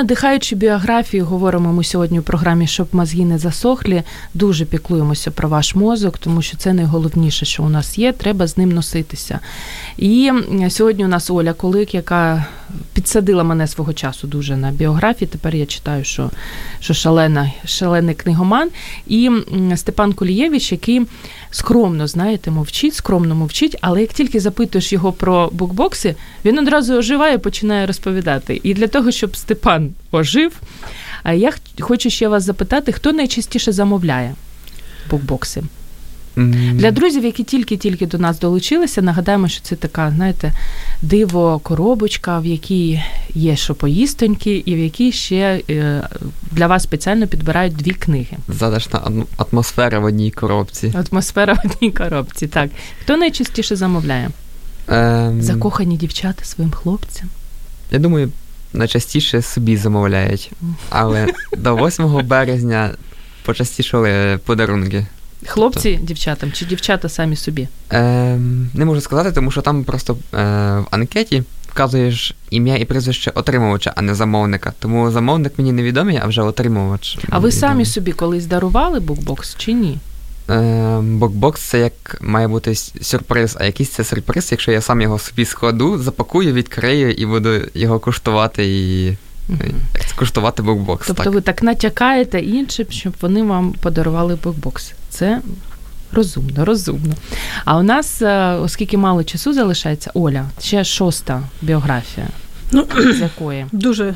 Надихаючі біографії говоримо ми сьогодні у програмі, щоб мозги не засохлі. Дуже піклуємося про ваш мозок, тому що це найголовніше, що у нас є. Треба з ним носитися. І сьогодні у нас Оля Колик, яка підсадила мене свого часу дуже на біографії. Тепер я читаю, що, що шалена, шалений книгоман. І Степан Колієвич, який скромно, знаєте, мовчить, скромно мовчить, але як тільки запитуєш його про букбокси, він одразу оживає і починає розповідати. І для того, щоб Степан ожив, я х- хочу ще вас запитати, хто найчастіше замовляє букбокси? Для друзів, які тільки-тільки до нас долучилися, нагадаємо, що це така, знаєте, диво коробочка, в якій є шопоїстоньки, і в якій ще е, для вас спеціально підбирають дві книги. Задашна атмосфера в одній коробці. Атмосфера в одній коробці. Так. Хто найчастіше замовляє? Ем, Закохані дівчата своїм хлопцям. Я думаю, найчастіше собі замовляють. Але до 8 березня почастішали подарунки. Хлопці дівчатам чи дівчата самі собі? Е, Не можу сказати, тому що там просто е, в анкеті вказуєш ім'я і прізвище отримувача, а не замовника. Тому замовник мені невідомий, а вже отримувач. А ви самі собі колись дарували букбокс чи ні? Е, Бокбокс це як має бути сюрприз, а якийсь це сюрприз, якщо я сам його собі складу, запакую, відкрию і буду його куштувати і. Це куштувати бокбокс. Тобто так. ви так натякаєте іншим, щоб вони вам подарували бокбокс. Це розумно, розумно. А у нас, е, оскільки мало часу залишається, Оля, ще шоста біографія. Ну, з якої? Дуже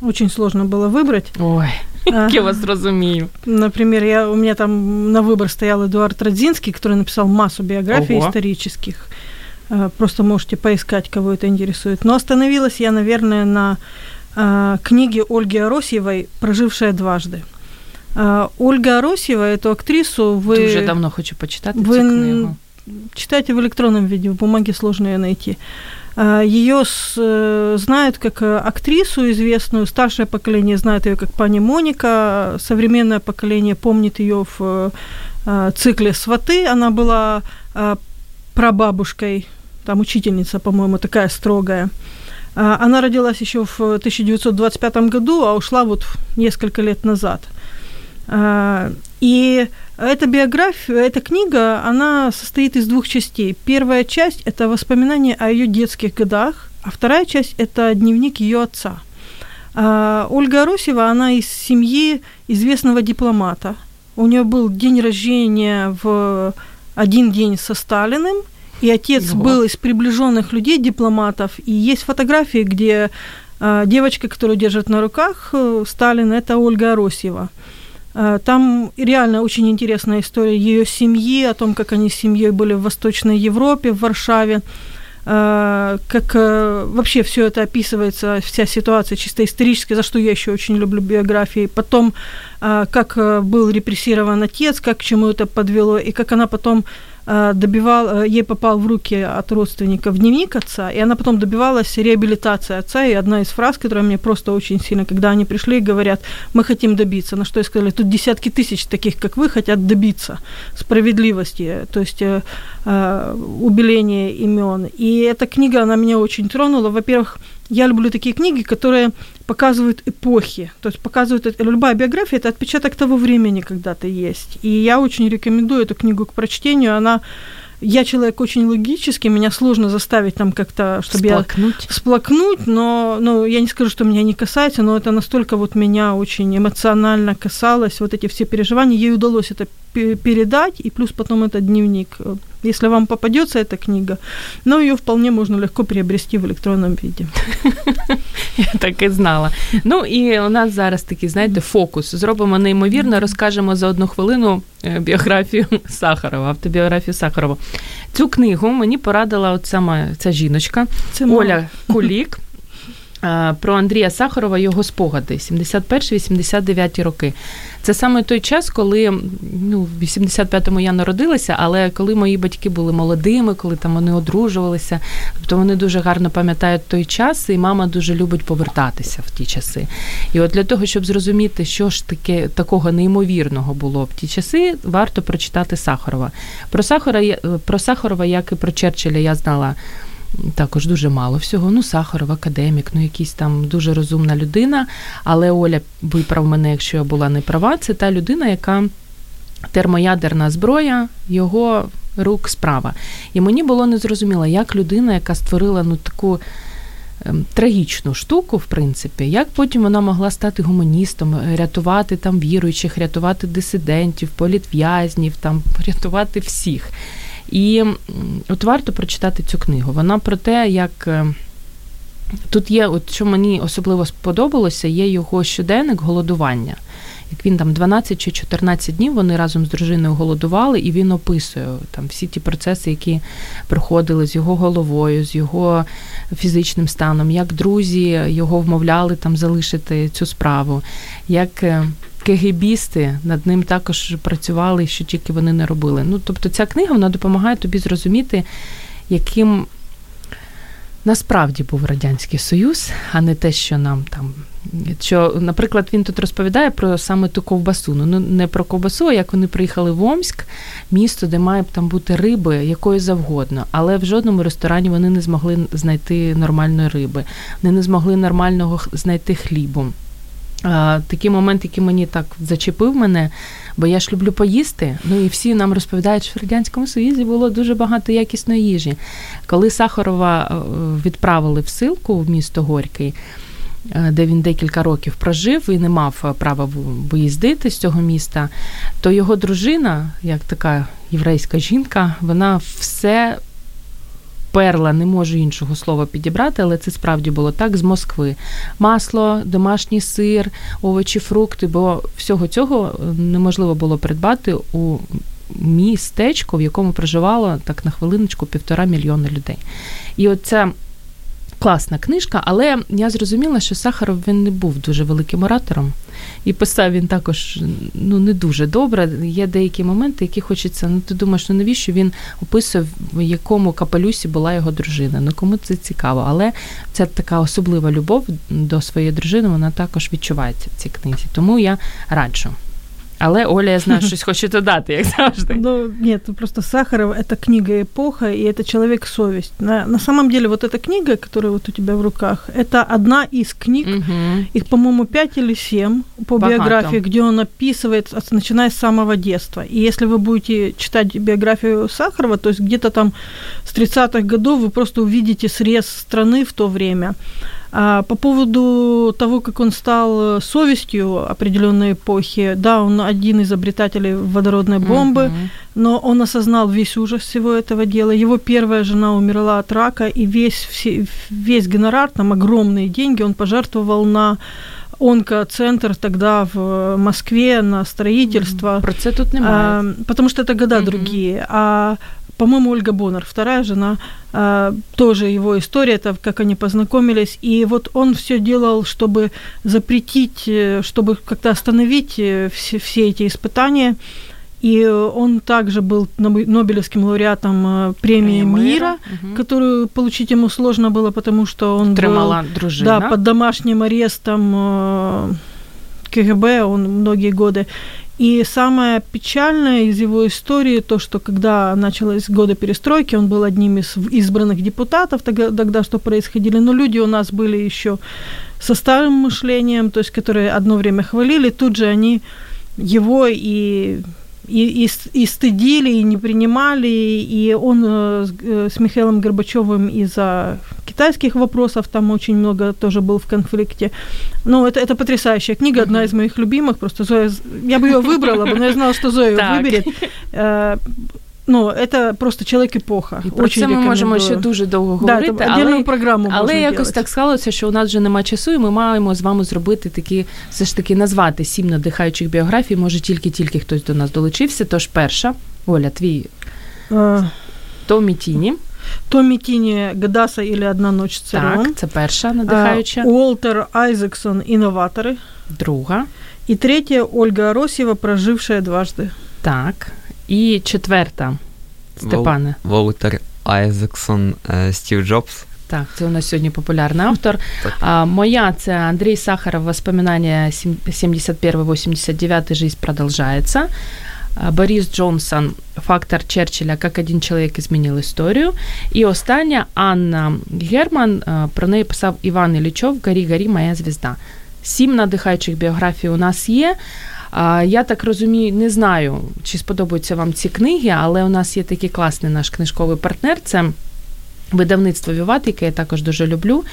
очень сложно было выбрать. Ой, як я вас розумію. Например, я, у меня там на выбор стоял Эдуард Родзинский, который написал массу биографий Ого. исторических. Э, Просто можете поискать, кого это интересует. Но остановилась я, наверное, на э, книге Ольги Аросьевой «Прожившая дважды». Э, Ольга Аросьева, эту актрису вы Дуже давно хочу почитати ви цю н- книгу. читайте в электронном виде, в бумаге сложно ее найти. Ее знают как э, актрису известную, старшее поколение знает ее как пани Моника, современное поколение помнит ее в э, цикле «Сваты». Она была э, прабабушкой, там учительница, по-моему, такая строгая. А, Она родилась еще в 1925 году, а ушла вот несколько лет назад. А, И эта биография, эта книга, она состоит из двух частей. Первая часть – это воспоминания о ее детских годах, а вторая часть – это дневник ее отца. А, Ольга Аросева, она из семьи известного дипломата. У нее был день рождения в один день со Сталиным, и отец Ого. был из приближенных людей, дипломатов. И есть фотографии, где а, девочка, которую держит на руках э, Сталин, это Ольга Аросьева. А, Там реально очень интересная история ее семьи, о том, как они с семьей были в Восточной Европе, в Варшаве, А, как э, вообще все это описывается, вся ситуация чисто историческая, за что я еще очень люблю биографии. Потом, как э, был репрессирован отец, как к чему это подвело, и как она потом добивал, ей попал в руки от родственников дневник отца, и она потом добивалась реабилитации отца, и одна из фраз, которая мне просто очень сильно, когда они пришли и говорят, мы хотим добиться, на что я сказала, тут десятки тысяч таких, как вы, хотят добиться справедливости, то есть э, э, убеления имен. И эта книга, она меня очень тронула. Во-первых, я люблю такие книги, которые показывают эпохи. То есть показывают, это- любая биография – это отпечаток того времени, когда ты есть. И я очень рекомендую эту книгу к прочтению. Она я человек очень логический, меня сложно заставить там как-то, чтобы я Сплакнуть. сплакнуть, но ну, я не скажу, что меня не касается, но это настолько вот меня очень эмоционально касалось, вот эти все переживания, ей удалось это пе- передать, и плюс потом этот дневник. Если вам попадется эта книга, но ее вполне можно легко приобрести в электронном виде. Я так і знала. Ну і у нас зараз такий, знаєте, фокус. Зробимо неймовірно, розкажемо за одну хвилину е, біографію Сахарова, автобіографію Сахарова. Цю книгу мені порадила от сама ця жіночка. Оля Кулік. Про Андрія Сахарова його спогади 71-89 роки. Це саме той час, коли ну, в 85-му я народилася, але коли мої батьки були молодими, коли там вони одружувалися, тобто вони дуже гарно пам'ятають той час, і мама дуже любить повертатися в ті часи. І от для того, щоб зрозуміти, що ж таке такого неймовірного було в ті часи, варто прочитати Сахарова. Про Сахара про Сахарова, як і про Черчилля, я знала. Також дуже мало всього. Ну, Сахаров, академік, ну якийсь там дуже розумна людина. Але Оля виправ мене, якщо я була не права. Це та людина, яка термоядерна зброя його рук справа. І мені було незрозуміло, як людина, яка створила ну таку. ем, Трагічну штуку, в принципі, як потім вона могла стати гуманістом, рятувати там віруючих, рятувати дисидентів, політв'язнів, там рятувати всіх. І от варто прочитати цю книгу. Вона про те, як е, тут є, от що мені особливо сподобалося, є його щоденник голодування. як він там 12 чи 14 днів вони разом з дружиною голодували, і він описує там всі ті процеси, які проходили з його головою, з його фізичним станом, як друзі його вмовляли там залишити цю справу, як е, кегебісти над ним також працювали, що тільки вони не робили. Ну, тобто, ця книга вона допомагає тобі зрозуміти, яким насправді був Радянський Союз, а не те, що нам там. Що, наприклад, він тут розповідає про саме ту ковбасу. Ну не про ковбасу, а як вони приїхали в Омськ, місто, де має там бути риби якої завгодно. Але в жодному ресторані вони не змогли знайти нормальної риби, вони не змогли нормального знайти хлібу. Такий момент, який мені так зачепив мене, бо я ж люблю поїсти. Ну і всі нам розповідають, що в Радянському Союзі було дуже багато якісної їжі. Коли Сахарова е, відправили в силку в місто Горький, е, де він декілька років прожив і не мав е, права виїздити з цього міста, то його дружина, як така єврейська жінка, вона все перла, не можу іншого слова підібрати, але це справді було так з Москви. Масло, домашній сир, овочі, фрукти, бо всього цього неможливо було придбати у містечку, в якому проживало так на хвилиночку півтора мільйона людей. І оця класна книжка, але я зрозуміла, що Сахаров він не був дуже великим оратором. І писав він також ну, не дуже добре. Є деякі моменти, які хочеться. Ну, ти думаєш, ну навіщо він описує, в якому капелюсі була його дружина? Ну кому це цікаво. Але ця така особлива любов до своєї дружини, вона також відчувається в цій книзі. Тому я раджу. Але Оля, я знаю, щось хоче додати, як завжди. Ну, нет, просто Сахаров – это книга эпоха, и это человек-совесть. На, на самом деле, вот эта книга, которая вот у тебя в руках, это одна из книг, угу. их, по-моему, пять или семь по Богато. биографии, где он описывает, начиная с самого детства. И если вы будете читать биографию Сахарова, то есть где-то там с 30-х годов вы просто увидите срез страны в то время – по поводу того, как он стал совестью определенной эпохи, да, он один из изобретателей водородной бомбы, uh-huh. но он осознал весь ужас всего этого дела. Его первая жена умерла от рака, и весь, весь гонорар, там огромные деньги он пожертвовал на онкоцентр тогда в Москве на строительство. Про це тут немає. А, потому что это года mm-hmm. другие. А по-моему, Ольга Боннер, вторая жена, а, тоже его история, это как они познакомились. И вот он все делал, чтобы запретить, э, чтобы как-то остановить э, все, все эти испытания. И он также был Нобелевским лауреатом э, премии Премия мира, угу. которую получить ему сложно было, потому что он Тримала был дружина. Да, под домашним арестом КГБ он многие годы. И самое печальное из его истории то, что когда началось годы перестройки, он был одним из избранных депутатов тогда, тогда что происходили, но люди у нас были еще со старым мышлением, то есть которые одно время хвалили, тут же они его и и, и, и стыдили, и не принимали, и он э, э, с Михаилом Горбачевым из-за китайских вопросов там очень много тоже был в конфликте. Ну, это, это потрясающая книга, одна из моих любимых, просто Зоя, я бы ее выбрала, но я знала, что Зоя ее выберет. Ну, це просто чоловік епоха. І про це ми можемо ще дуже довго говорити. Да, але програму але якось делать. так склалося, що у нас вже немає часу, і ми маємо з вами зробити такі, все ж таки, назвати сім надихаючих біографій. Може, тільки-тільки хтось до нас долучився. Тож перша, Оля, твій а... Томі Тіні. Томі Тіні Гадаса і Одна ночь с царем. Так, це перша надихаюча. Уолтер Айзексон Інноватори. Друга. І третя Ольга Аросєва, прожившая дважды. Так. І четверта, Степане. Волтер Айзексон е, Стів Джобс. Так, це у нас сьогодні популярний автор. А, Моя це Андрій Сахаров, воспоминання 71-89 жизнь продолжается. Борис Джонсон, фактор Черчилля, як один чоловік змінив історію. І остання Анна Герман, про неї писав Іван Ілічов Горі, горі, моя звізда. Сім надихаючих біографій у нас є. Я так розумію, не знаю, чи сподобаються вам ці книги, але у нас є такий класний наш книжковий партнер. Це видавництво Віват, яке я також дуже люблю.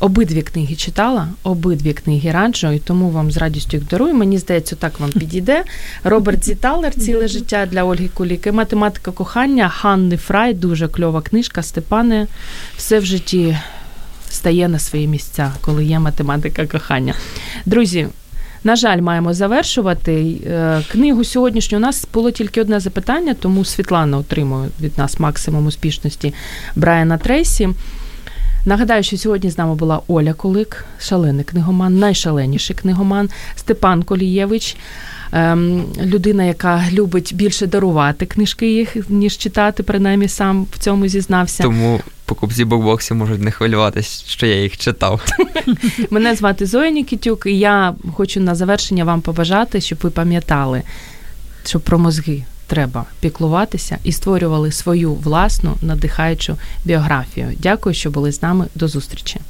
Обидві книги читала, обидві книги раджу, і тому вам з радістю їх дарую. Мені здається, так вам підійде. Роберт Зіталер, ціле життя для Ольги Куліки. Математика кохання, Ханни Фрай, дуже кльова книжка. Степане, все в житті стає на свої місця, коли є математика кохання. Друзі, На жаль, маємо завершувати е, книгу сьогоднішню. У нас було тільки одне запитання, тому Світлана отримує від нас максимум успішності Брайана Трейсі. Нагадаю, що сьогодні з нами була Оля Колик, шалений книгоман, найшаленіший книгоман, Степан Колієвич, ем, людина, яка любить більше дарувати книжки їх, ніж читати, принаймні сам в цьому зізнався. Тому покупці бокбоксів можуть не хвилюватися, що я їх читав. Мене звати Зоя Нікітюк, і я хочу на завершення вам побажати, щоб ви пам'ятали, що про мозги треба піклуватися і створювали свою власну надихаючу біографію. Дякую, що були з нами. До зустрічі.